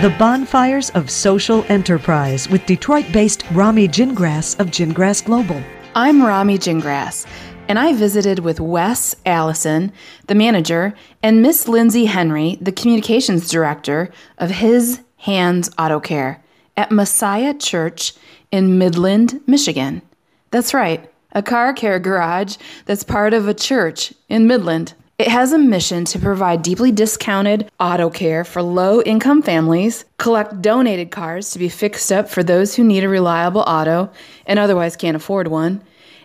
The Bonfires of Social Enterprise with Detroit based Romy Gingras of Gingras Global. I'm Romy Gingras, and I visited with Wes Allison, the manager, and Miss Lindsay Henry, the communications director of His Hands Auto Care at Messiah Church in Midland, Michigan. That's right, a car care garage that's part of a church in Midland. It has a mission to provide deeply discounted auto care for low income families, collect donated cars to be fixed up for those who need a reliable auto and otherwise can't afford one,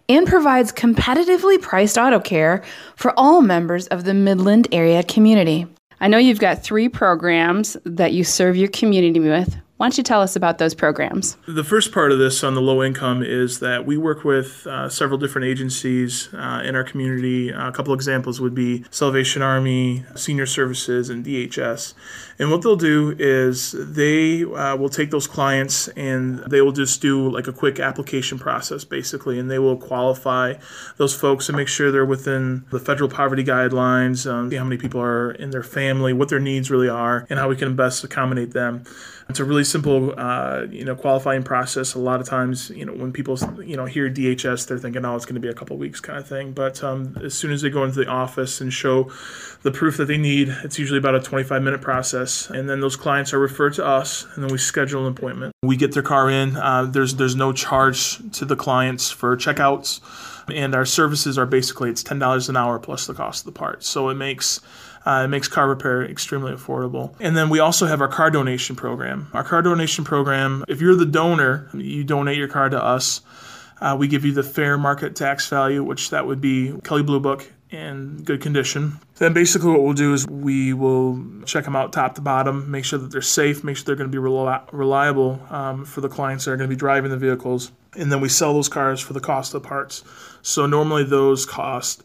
and provides competitively priced auto care for all members of the Midland area community. I know you've got three programs that you serve your community with. Why don't you tell us about those programs? The first part of this on the low income is that we work with uh, several different agencies uh, in our community. A couple examples would be Salvation Army, Senior Services, and DHS. And what they'll do is they uh, will take those clients and they will just do like a quick application process basically, and they will qualify those folks and make sure they're within the federal poverty guidelines, um, see how many people are in their family, what their needs really are, and how we can best accommodate them. It's a really simple, uh, you know, qualifying process. A lot of times, you know, when people, you know, hear DHS, they're thinking, oh, it's going to be a couple weeks kind of thing. But um, as soon as they go into the office and show the proof that they need, it's usually about a 25 minute process. And then those clients are referred to us, and then we schedule an appointment. We get their car in. Uh, there's there's no charge to the clients for checkouts, and our services are basically it's ten dollars an hour plus the cost of the parts. So it makes uh, it makes car repair extremely affordable. And then we also have our car donation program. Our car donation program, if you're the donor, you donate your car to us. Uh, we give you the fair market tax value, which that would be Kelley Blue Book in good condition. Then basically what we'll do is we will check them out top to bottom, make sure that they're safe, make sure they're going to be reliable um, for the clients that are going to be driving the vehicles. And then we sell those cars for the cost of the parts. So normally those cost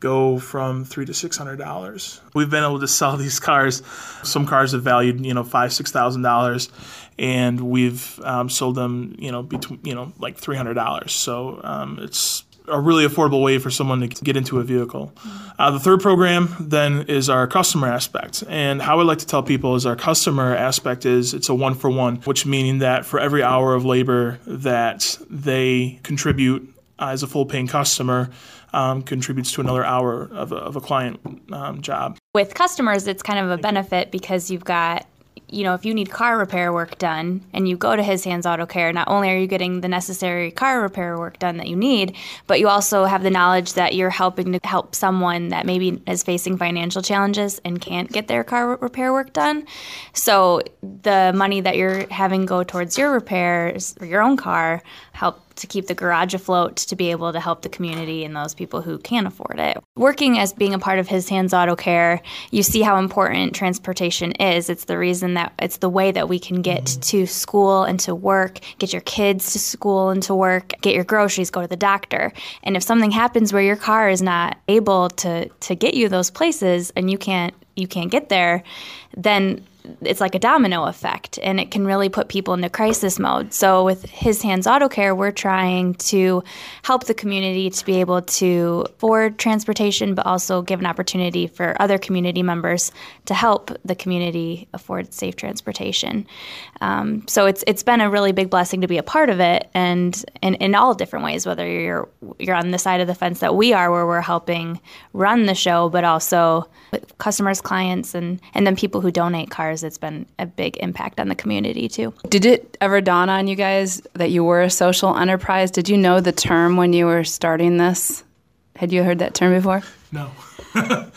go from three to six hundred dollars. We've been able to sell these cars. Some cars have valued you know five six thousand dollars, and we've um, sold them you know between you know like three hundred dollars. So um, it's a really affordable way for someone to get into a vehicle. Uh, the third program then is our customer aspect. And how I like to tell people is our customer aspect is it's a one for one, which meaning that for every hour of labor that they contribute uh, as a full paying customer, um, contributes to another hour of a, of a client um, job. With customers, it's kind of a benefit because you've got you know, if you need car repair work done and you go to His Hands Auto Care, not only are you getting the necessary car repair work done that you need, but you also have the knowledge that you're helping to help someone that maybe is facing financial challenges and can't get their car repair work done. So the money that you're having go towards your repairs for your own car help to keep the garage afloat to be able to help the community and those people who can't afford it. Working as being a part of His Hands Auto Care, you see how important transportation is. It's the reason that it's the way that we can get mm-hmm. to school and to work, get your kids to school and to work, get your groceries, go to the doctor. And if something happens where your car is not able to to get you those places and you can't you can't get there, then it's like a domino effect and it can really put people into crisis mode. So with His Hands Auto Care, we're trying to help the community to be able to afford transportation, but also give an opportunity for other community members to help the community afford safe transportation. Um, so it's it's been a really big blessing to be a part of it, and in, in all different ways. Whether you're you're on the side of the fence that we are, where we're helping run the show, but also customers, clients, and and then people who donate cars. It's been a big impact on the community too. Did it ever dawn on you guys that you were a social enterprise? Did you know the term when you were starting this? Had you heard that term before? No.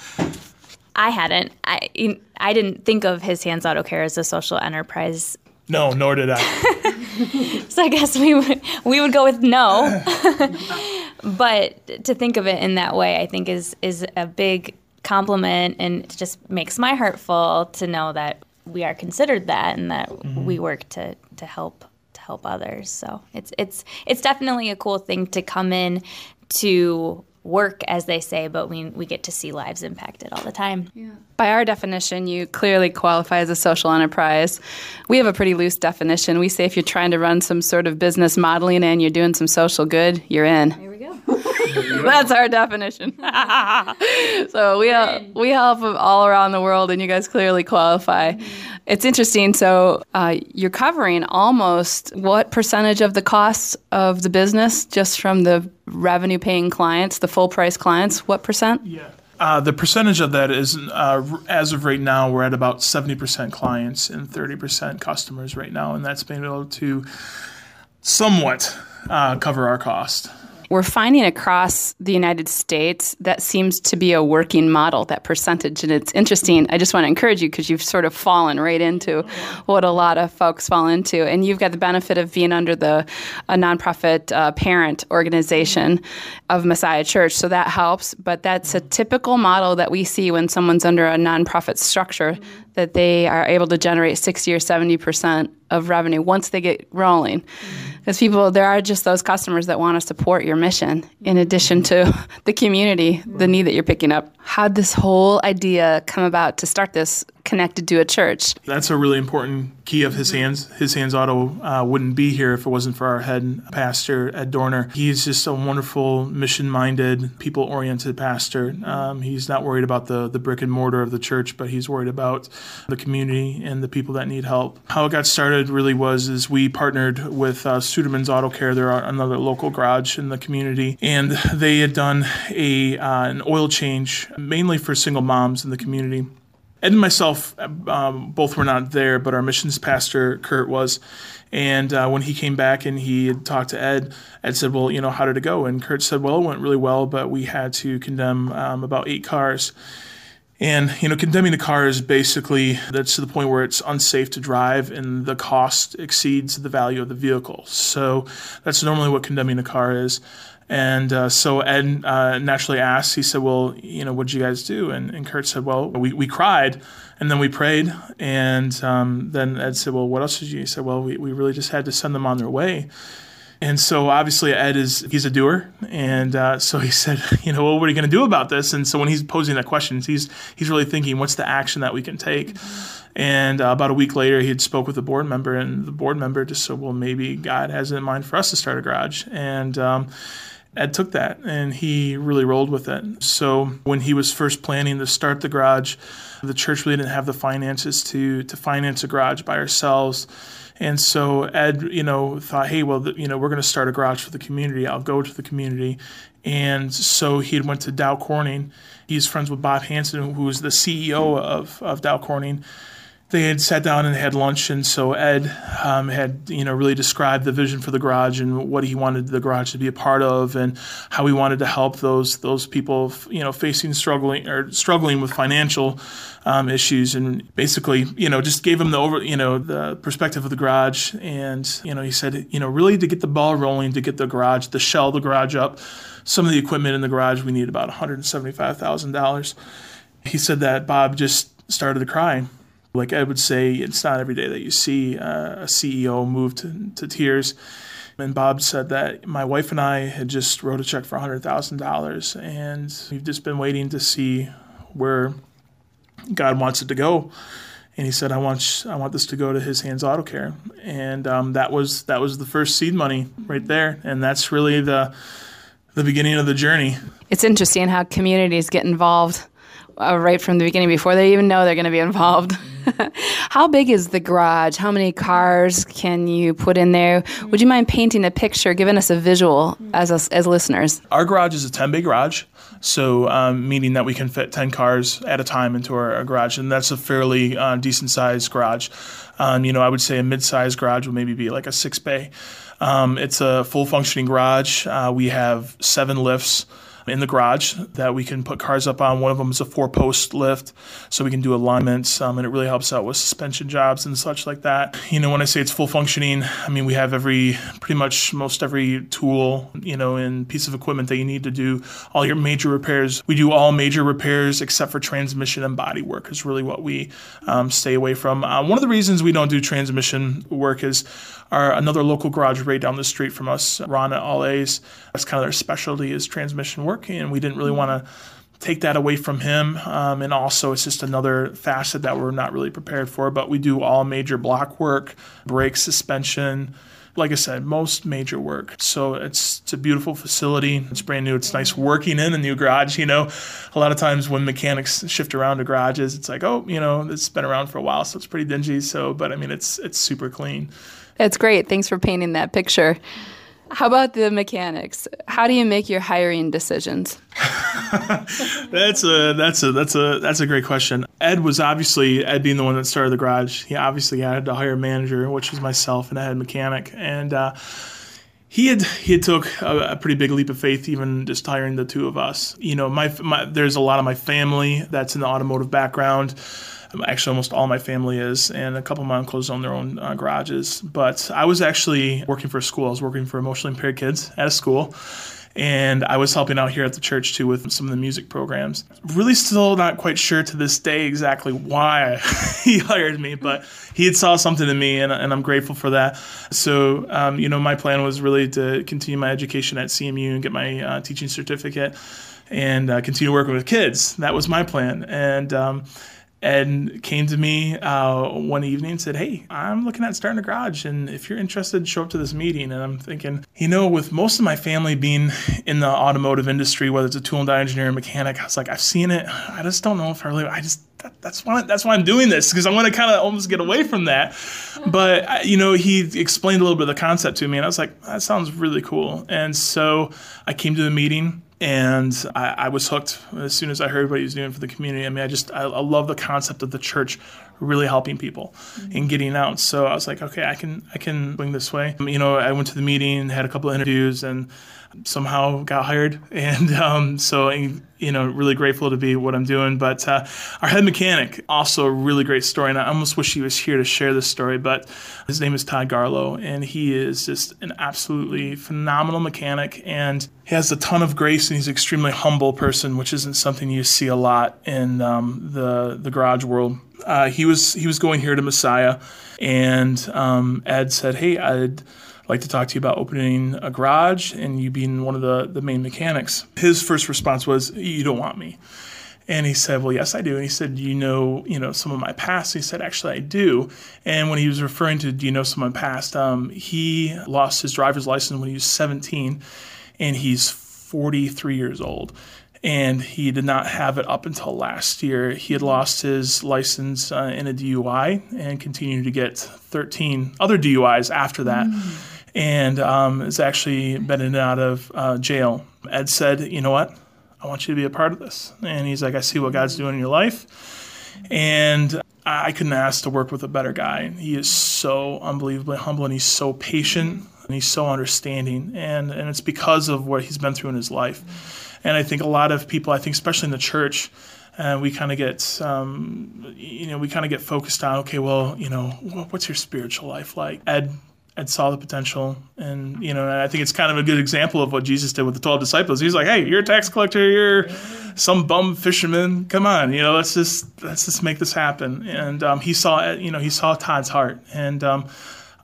I hadn't. I I didn't think of His Hands Auto Care as a social enterprise. No, nor did I. so I guess we would we would go with no. but to think of it in that way, I think is is a big compliment and it just makes my heart full to know that we are considered that and that mm-hmm. we work to to help to help others. So it's it's it's definitely a cool thing to come in to work as they say, but we we get to see lives impacted all the time. Yeah. By our definition, you clearly qualify as a social enterprise. We have a pretty loose definition. We say if you're trying to run some sort of business modeling and you're doing some social good, you're in. Here we go. That's our definition. so we uh, we help all around the world, and you guys clearly qualify. It's interesting. So uh, you're covering almost what percentage of the costs of the business just from the revenue paying clients, the full price clients? What percent? Yeah. Uh, the percentage of that is, uh, as of right now, we're at about 70% clients and 30% customers right now, and that's been able to somewhat uh, cover our cost we're finding across the United States that seems to be a working model, that percentage. And it's interesting. I just want to encourage you because you've sort of fallen right into what a lot of folks fall into. And you've got the benefit of being under the a nonprofit uh, parent organization of Messiah Church. So that helps. But that's a typical model that we see when someone's under a nonprofit structure that they are able to generate 60 or 70% of revenue once they get rolling. Because people there are just those customers that want to support your mission in addition to the community the need that you're picking up how'd this whole idea come about to start this connected to a church. That's a really important key of his hands. His hands auto uh, wouldn't be here if it wasn't for our head pastor ed dorner. He's just a wonderful mission-minded people-oriented pastor. Um, he's not worried about the, the brick and mortar of the church but he's worried about the community and the people that need help. How it got started really was is we partnered with uh, Suderman's Auto Care. They're another local garage in the community, and they had done a uh, an oil change mainly for single moms in the community. Ed and myself um, both were not there, but our missions pastor Kurt was. And uh, when he came back and he had talked to Ed, Ed said, "Well, you know, how did it go?" And Kurt said, "Well, it went really well, but we had to condemn um, about eight cars." And you know, condemning a car is basically that's to the point where it's unsafe to drive, and the cost exceeds the value of the vehicle. So that's normally what condemning a car is. And uh, so Ed uh, naturally asked. He said, "Well, you know, what did you guys do?" And, and Kurt said, "Well, we, we cried, and then we prayed." And um, then Ed said, "Well, what else did you?" He said, "Well, we, we really just had to send them on their way." And so obviously Ed is he's a doer, and uh, so he said, you know, well, what are you going to do about this? And so when he's posing that question, he's he's really thinking, what's the action that we can take? And uh, about a week later, he had spoke with a board member, and the board member just said, well, maybe God has it in mind for us to start a garage, and. Um, Ed took that and he really rolled with it. So when he was first planning to start the garage, the church really didn't have the finances to to finance a garage by ourselves and so Ed, you know, thought, hey, well, you know, we're going to start a garage for the community. I'll go to the community. And so he went to Dow Corning. He's friends with Bob Hansen, who was the CEO of, of Dow Corning they had sat down and had lunch, and so Ed um, had you know really described the vision for the garage and what he wanted the garage to be a part of, and how he wanted to help those those people you know facing struggling or struggling with financial um, issues, and basically you know just gave him the over you know the perspective of the garage, and you know he said you know really to get the ball rolling, to get the garage, the shell the garage up, some of the equipment in the garage we need about one hundred seventy five thousand dollars. He said that Bob just started to cry like I would say, it's not every day that you see uh, a CEO move to, to tears. And Bob said that my wife and I had just wrote a check for $100,000 and we've just been waiting to see where God wants it to go. And he said, "I want I want this to go to His Hands Auto Care," and um, that was that was the first seed money right there, and that's really the the beginning of the journey. It's interesting how communities get involved uh, right from the beginning before they even know they're going to be involved. How big is the garage? How many cars can you put in there? Would you mind painting a picture, giving us a visual as us, as listeners? Our garage is a 10 bay garage, so um, meaning that we can fit 10 cars at a time into our, our garage, and that's a fairly uh, decent sized garage. Um, you know, I would say a mid sized garage would maybe be like a six bay. Um, it's a full functioning garage. Uh, we have seven lifts in the garage that we can put cars up on. One of them is a four post lift, so we can do alignments, um, and it really helps out with suspension jobs and such like that. You know, when I say it's full functioning, I mean we have every pretty much most every tool, you know, and piece of equipment that you need to do all your major repairs. We do all major repairs except for transmission and body work is really what we um, stay away from. Uh, one of the reasons we don't do transmission work is our another local garage right down the street from us, Ron at All A's. That's kind of their specialty is transmission work, and we didn't really want to take that away from him. Um, and also, it's just another facet that we're not really prepared for. But we do all major block work, brake suspension, like I said, most major work. So it's, it's a beautiful facility. It's brand new. It's nice working in a new garage. You know, a lot of times when mechanics shift around to garages, it's like, oh, you know, it's been around for a while, so it's pretty dingy. So, but I mean, it's it's super clean. That's great. Thanks for painting that picture. How about the mechanics? How do you make your hiring decisions? that's a that's a that's a that's a great question. Ed was obviously Ed being the one that started the garage. He obviously had to hire a manager, which was myself, and a head mechanic, and. Uh, he had he had took a, a, pretty big leap of faith even just hiring the two of us. You know, my, my there's a lot of my family that's in the automotive background. Actually, almost all my family is, and a couple of my uncles own their own uh, garages. But I was actually working for a school. I was working for emotionally impaired kids at a school. And I was helping out here at the church too with some of the music programs. Really, still not quite sure to this day exactly why he hired me, but he had saw something in me, and, and I'm grateful for that. So, um, you know, my plan was really to continue my education at CMU and get my uh, teaching certificate and uh, continue working with kids. That was my plan. And um, and came to me uh, one evening and said, Hey, I'm looking at starting a garage. And if you're interested, show up to this meeting. And I'm thinking, you know, with most of my family being in the automotive industry, whether it's a tool and die engineer or mechanic, I was like, I've seen it. I just don't know if I really, I just, that, that's why that's why I'm doing this because I want to kind of almost get away from that. But you know, he explained a little bit of the concept to me, and I was like, that sounds really cool. And so I came to the meeting and I, I, was hooked as soon as I heard what he was doing for the community. I mean, I just I, I love the concept of the church really helping people mm-hmm. and getting out. So I was like, okay, I can I can swing this way. You know, I went to the meeting, had a couple of interviews, and somehow got hired. And um, so, you know, really grateful to be what I'm doing. But uh, our head mechanic, also a really great story. And I almost wish he was here to share this story, but his name is Todd Garlow, and he is just an absolutely phenomenal mechanic. And he has a ton of grace, and he's an extremely humble person, which isn't something you see a lot in um, the, the garage world. Uh, he was he was going here to Messiah, and um, Ed said, "Hey, I'd." Like to talk to you about opening a garage and you being one of the, the main mechanics. His first response was, You don't want me. And he said, Well, yes, I do. And he said, Do you know, you know, some of my past? He said, Actually, I do. And when he was referring to Do you know some of my past, um, he lost his driver's license when he was 17 and he's 43 years old. And he did not have it up until last year. He had lost his license uh, in a DUI and continued to get 13 other DUIs after that. Mm and um, has actually been in and out of uh, jail. Ed said, You know what? I want you to be a part of this. And he's like, I see what God's doing in your life. And I couldn't ask to work with a better guy. He is so unbelievably humble and he's so patient and he's so understanding. And, and it's because of what he's been through in his life. And I think a lot of people, I think especially in the church, and uh, we kind of get um, you know we kind of get focused on okay well you know what's your spiritual life like ed and saw the potential. And, you know, I think it's kind of a good example of what Jesus did with the 12 disciples. He's like, hey, you're a tax collector, you're some bum fisherman. Come on, you know, let's just, let's just make this happen. And um, he saw, you know, he saw Todd's heart. And um,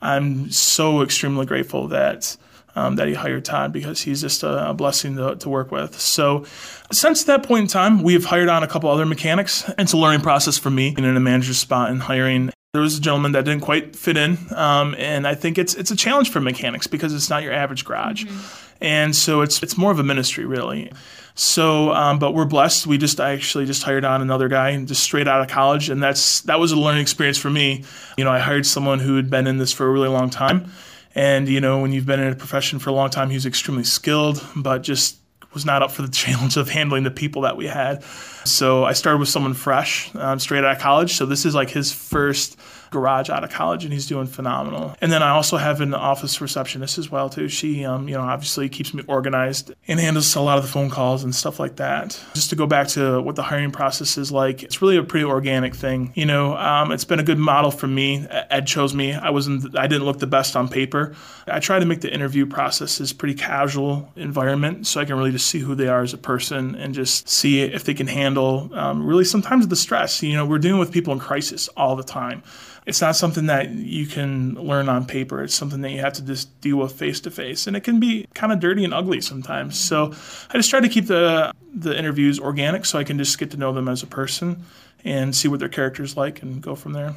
I'm so extremely grateful that, um, that he hired Todd because he's just a, a blessing to, to, work with. So since that point in time, we've hired on a couple other mechanics. It's a learning process for me in a manager spot and hiring there was a gentleman that didn't quite fit in, um, and I think it's it's a challenge for mechanics because it's not your average garage, mm-hmm. and so it's it's more of a ministry really. So, um, but we're blessed. We just I actually just hired on another guy just straight out of college, and that's that was a learning experience for me. You know, I hired someone who had been in this for a really long time, and you know, when you've been in a profession for a long time, he was extremely skilled, but just was not up for the challenge of handling the people that we had. So I started with someone fresh, um, straight out of college. So this is like his first garage out of college, and he's doing phenomenal. And then I also have an office receptionist as well too. She, um, you know, obviously keeps me organized and handles a lot of the phone calls and stuff like that. Just to go back to what the hiring process is like, it's really a pretty organic thing. You know, um, it's been a good model for me. Ed chose me. I wasn't, I didn't look the best on paper. I try to make the interview processes pretty casual environment so I can really just see who they are as a person and just see if they can handle um, really sometimes the stress. You know, we're dealing with people in crisis all the time it's not something that you can learn on paper. It's something that you have to just deal with face to face, and it can be kind of dirty and ugly sometimes. So I just try to keep the the interviews organic, so I can just get to know them as a person and see what their character's like, and go from there.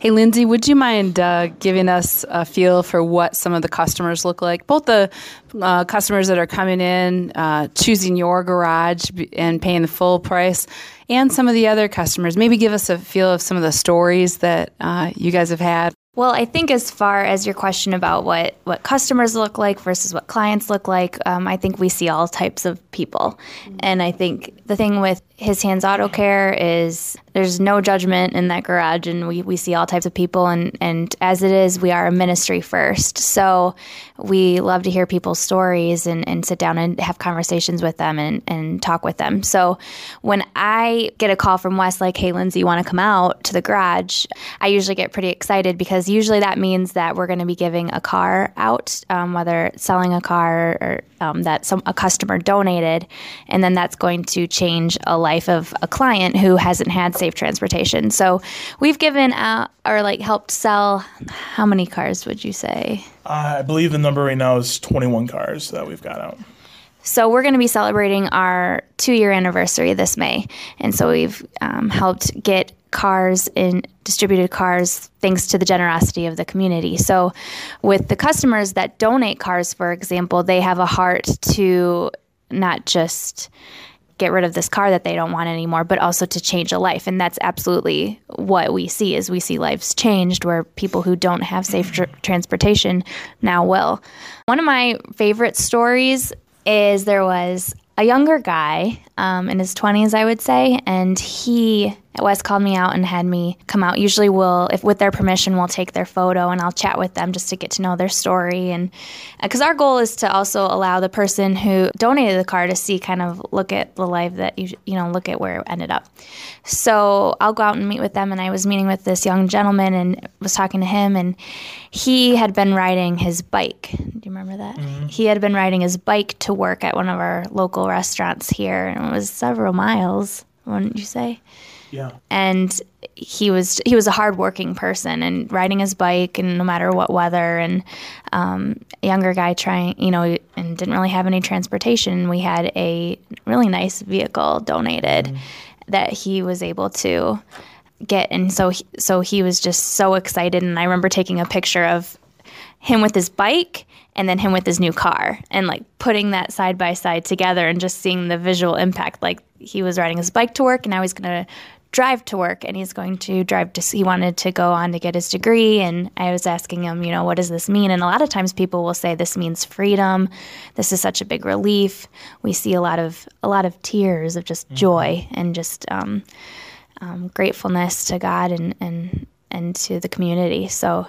Hey, Lindsay, would you mind uh, giving us a feel for what some of the customers look like? Both the uh, customers that are coming in, uh, choosing your garage and paying the full price, and some of the other customers. Maybe give us a feel of some of the stories that uh, you guys have had. Well, I think as far as your question about what, what customers look like versus what clients look like, um, I think we see all types of people. And I think the thing with his hands auto care is there's no judgment in that garage and we, we see all types of people and, and as it is we are a ministry first. So we love to hear people's stories and, and sit down and have conversations with them and, and talk with them. So when i get a call from wes like hey lindsay you want to come out to the garage? I usually get pretty excited because usually that means that we're going to be giving a car out um, whether selling a car or um, that some a customer donated and then that's going to change a life of a client who hasn't had safe transportation. So we've given out or like helped sell how many cars would you say? Uh, I believe the number right now is 21 cars that we've got out. So we're going to be celebrating our two year anniversary this May. And so we've um, helped get cars in distributed cars thanks to the generosity of the community. So with the customers that donate cars, for example, they have a heart to not just get rid of this car that they don't want anymore, but also to change a life. And that's absolutely what we see is we see lives changed where people who don't have safe tr- transportation now will. One of my favorite stories is there was a younger guy um, in his 20s, I would say, and he Wes called me out and had me come out. Usually, we'll, if with their permission, we'll take their photo and I'll chat with them just to get to know their story. And because uh, our goal is to also allow the person who donated the car to see, kind of look at the life that you, you know, look at where it ended up. So I'll go out and meet with them. And I was meeting with this young gentleman and was talking to him, and he had been riding his bike. Do you remember that? Mm-hmm. He had been riding his bike to work at one of our local restaurants here, and it was several miles. Wouldn't you say? Yeah. And he was he was a hardworking person and riding his bike and no matter what weather and um, a younger guy trying you know and didn't really have any transportation. We had a really nice vehicle donated mm. that he was able to get and so he, so he was just so excited and I remember taking a picture of him with his bike and then him with his new car and like putting that side by side together and just seeing the visual impact like he was riding his bike to work and now he's going to drive to work and he's going to drive to he wanted to go on to get his degree and I was asking him, you know, what does this mean? And a lot of times people will say this means freedom. This is such a big relief. We see a lot of a lot of tears of just mm-hmm. joy and just um, um, gratefulness to God and and and to the community. So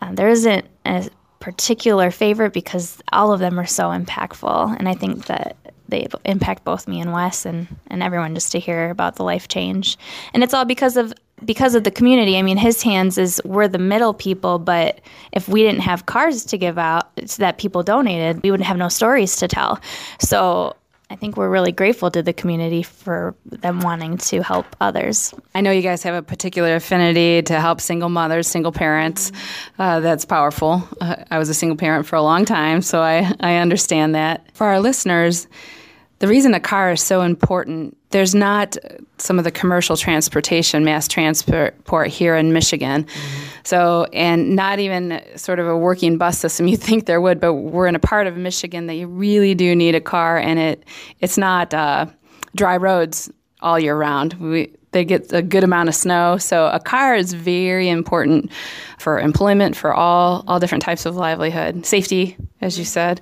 uh, there isn't a particular favorite because all of them are so impactful, and I think that they impact both me and Wes and, and everyone just to hear about the life change. And it's all because of because of the community. I mean, his hands is we're the middle people, but if we didn't have cars to give out that people donated, we wouldn't have no stories to tell. So I think we're really grateful to the community for them wanting to help others. I know you guys have a particular affinity to help single mothers, single parents. Uh, that's powerful. Uh, I was a single parent for a long time, so I, I understand that. For our listeners, the reason a car is so important, there's not some of the commercial transportation, mass transport here in Michigan. Mm-hmm. So, and not even sort of a working bus system. You think there would, but we're in a part of Michigan that you really do need a car, and it it's not uh, dry roads all year round. We, they get a good amount of snow. So a car is very important for employment, for all all different types of livelihood, safety, as you said.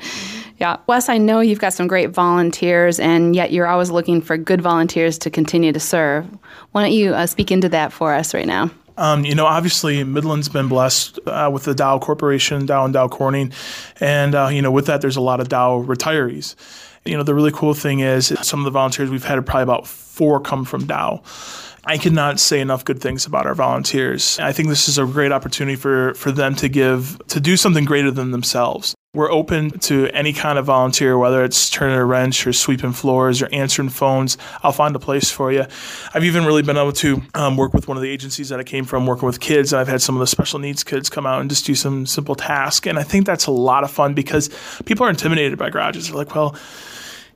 Yeah, Wes, I know you've got some great volunteers, and yet you're always looking for good volunteers to continue to serve. Why don't you uh, speak into that for us right now? Um, you know, obviously, Midland's been blessed uh, with the Dow Corporation, Dow and Dow Corning, and uh, you know, with that, there's a lot of Dow retirees. You know, the really cool thing is some of the volunteers we've had probably about four come from Dow. I cannot say enough good things about our volunteers. I think this is a great opportunity for, for them to give, to do something greater than themselves. We're open to any kind of volunteer, whether it's turning a wrench or sweeping floors or answering phones. I'll find a place for you. I've even really been able to um, work with one of the agencies that I came from, working with kids. I've had some of the special needs kids come out and just do some simple tasks. And I think that's a lot of fun because people are intimidated by garages. They're like, well,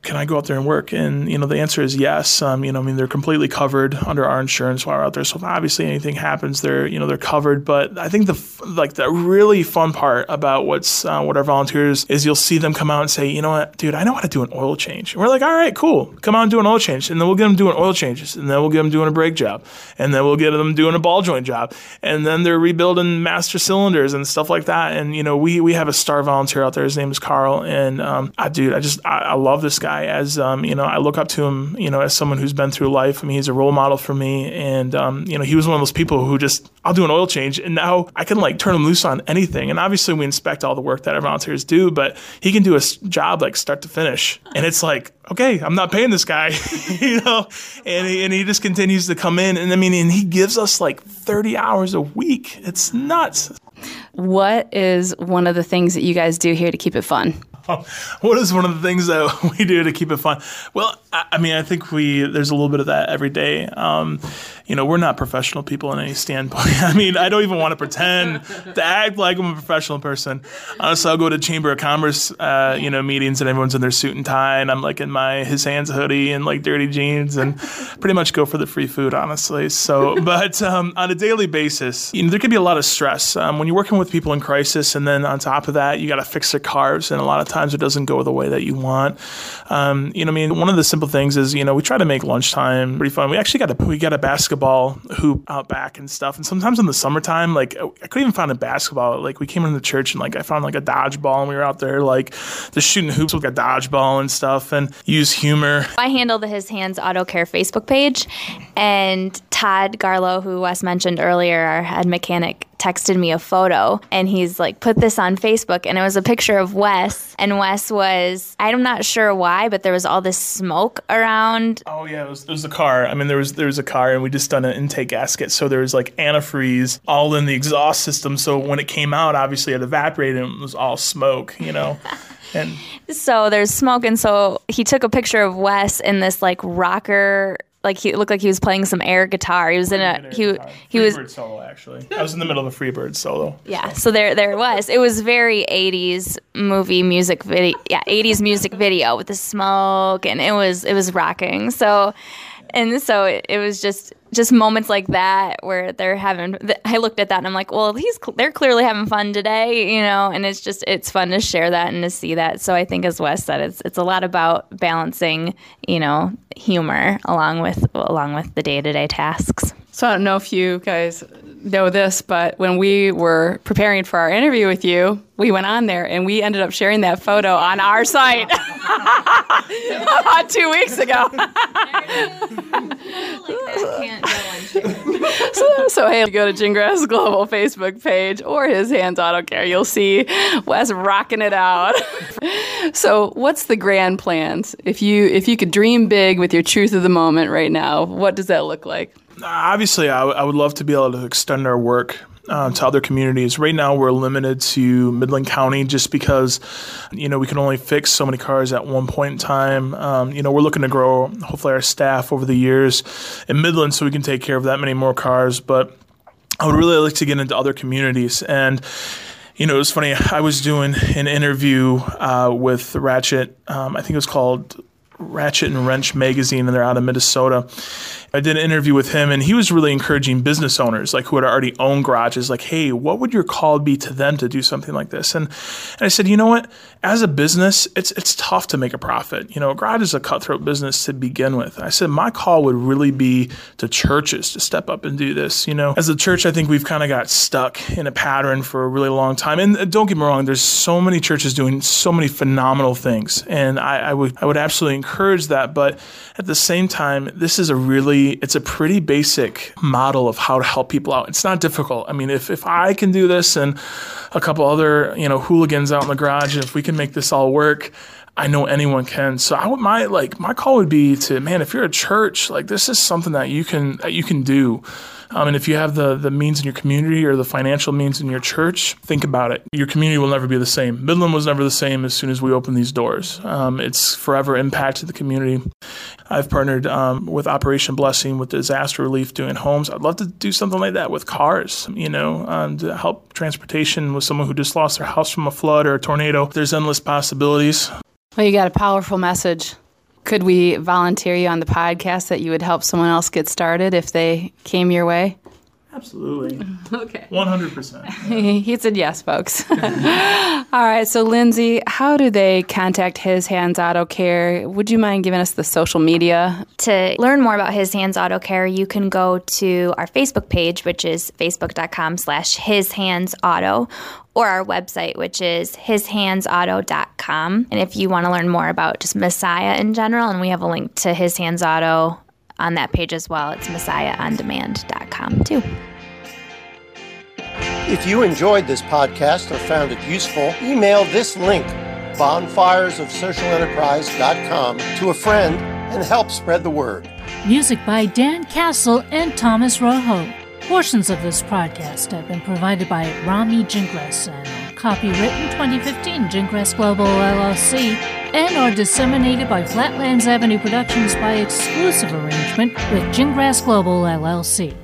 can I go out there and work? And, you know, the answer is yes. Um, you know, I mean, they're completely covered under our insurance while we're out there. So obviously anything happens, they're, you know, they're covered. But I think the, like, the really fun part about what's, uh, what our volunteers is you'll see them come out and say, you know what, dude, I know how to do an oil change. And we're like, all right, cool. Come and do an oil change. And then we'll get them doing oil changes. And then we'll get them doing a brake job. And then we'll get them doing a ball joint job. And then they're rebuilding master cylinders and stuff like that. And, you know, we, we have a star volunteer out there. His name is Carl. And, um, I, dude, I just, I, I love this guy as, um, you know, I look up to him, you know, as someone who's been through life. I mean, he's a role model for me. And, um, you know, he was one of those people who just, I'll do an oil change. And now I can like turn him loose on anything. And obviously we inspect all the work that our volunteers do, but he can do a job like start to finish. And it's like, okay, I'm not paying this guy, you know, and he, and he just continues to come in. And I mean, and he gives us like 30 hours a week. It's nuts. What is one of the things that you guys do here to keep it fun? what is one of the things that we do to keep it fun? Well, I, I mean, I think we there's a little bit of that every day. Um, you know, we're not professional people in any standpoint. I mean, I don't even want to pretend to act like I'm a professional person. Honestly, I'll go to Chamber of Commerce, uh, you know, meetings and everyone's in their suit and tie, and I'm like in my his hands hoodie and like dirty jeans, and pretty much go for the free food, honestly. So, but um, on a daily basis, you know, there can be a lot of stress um, when you're working with people in crisis, and then on top of that, you got to fix their cars, and a lot of times it doesn't go the way that you want. Um, you know, I mean, one of the simple things is, you know, we try to make lunchtime pretty fun. We actually got a we got a basketball basketball hoop out back and stuff. And sometimes in the summertime, like I couldn't even find a basketball. Like we came into the church and like I found like a dodgeball and we were out there like just shooting hoops with a dodgeball and stuff and use humor. I handle the His Hands Auto Care Facebook page and Todd Garlow, who Wes mentioned earlier, our head mechanic, texted me a photo and he's like, put this on Facebook. And it was a picture of Wes. And Wes was, I'm not sure why, but there was all this smoke around. Oh, yeah. It was, it was the car. I mean, there was, there was a car and we just done an intake gasket. So there was like antifreeze all in the exhaust system. So when it came out, obviously it evaporated and it was all smoke, you know? And so there's smoke. And so he took a picture of Wes in this like rocker like he looked like he was playing some air guitar. He was in a he he was Freebird solo actually. I was in the middle of a Freebird solo. Yeah, so. so there there it was. It was very 80s movie music video. Yeah, 80s music video with the smoke and it was it was rocking. So and so it, it was just just moments like that where they're having i looked at that and i'm like well he's they're clearly having fun today you know? And it's just it's fun to share that and to see that. So i think as wes said it's it's a lot about balancing you know humor along with along with the day-to-day tasks. So i don't know if you guys know this, but when we were preparing for our interview with you, we went on there and we ended up sharing that photo on our site about two weeks ago. so, so, hey, go to Gingras Global Facebook page or his Hands Auto Care. You'll see Wes rocking it out. so, what's the grand plans? If you if you could dream big with your truth of the moment right now, what does that look like? Obviously, I, w- I would love to be able to extend our work uh, to other communities. Right now, we're limited to Midland County just because, you know, we can only fix so many cars at one point in time. Um, you know, we're looking to grow, hopefully, our staff over the years in Midland so we can take care of that many more cars. But I would really like to get into other communities. And, you know, it was funny. I was doing an interview uh, with Ratchet. Um, I think it was called Ratchet and Wrench magazine, and they're out of Minnesota. I did an interview with him, and he was really encouraging business owners, like who had already owned garages, like, hey, what would your call be to them to do something like this? And, and I said, you know what? As a business, it's it's tough to make a profit. You know, a garage is a cutthroat business to begin with. I said my call would really be to churches to step up and do this. You know, as a church, I think we've kind of got stuck in a pattern for a really long time. And don't get me wrong, there's so many churches doing so many phenomenal things, and I, I would I would absolutely encourage that. But at the same time, this is a really it's a pretty basic model of how to help people out. It's not difficult. I mean, if, if I can do this and a couple other, you know, hooligans out in the garage, if we can make this all work, I know anyone can. So I would my like my call would be to man, if you're a church, like this is something that you can that you can do. Um, and if you have the, the means in your community or the financial means in your church, think about it. Your community will never be the same. Midland was never the same as soon as we opened these doors. Um, it's forever impacted the community. I've partnered um, with Operation Blessing with disaster relief doing homes. I'd love to do something like that with cars, you know, um, to help transportation with someone who just lost their house from a flood or a tornado. There's endless possibilities. Well, you got a powerful message Could we volunteer you on the podcast that you would help someone else get started if they came your way? Absolutely. Okay. 100%. he said yes, folks. All right. So, Lindsay, how do they contact His Hands Auto Care? Would you mind giving us the social media? To learn more about His Hands Auto Care, you can go to our Facebook page, which is facebook.com slash His Hands Auto, or our website, which is hishandsauto.com. And if you want to learn more about just Messiah in general, and we have a link to His Hands Auto on that page as well. It's messiahondemand.com too. If you enjoyed this podcast or found it useful, email this link, bonfiresofsocialenterprise.com, to a friend and help spread the word. Music by Dan Castle and Thomas Rojo. Portions of this podcast have been provided by Romy Gingras and copywritten 2015 Gingras Global LLC and are disseminated by Flatlands Avenue Productions by exclusive arrangement with Gingras Global LLC.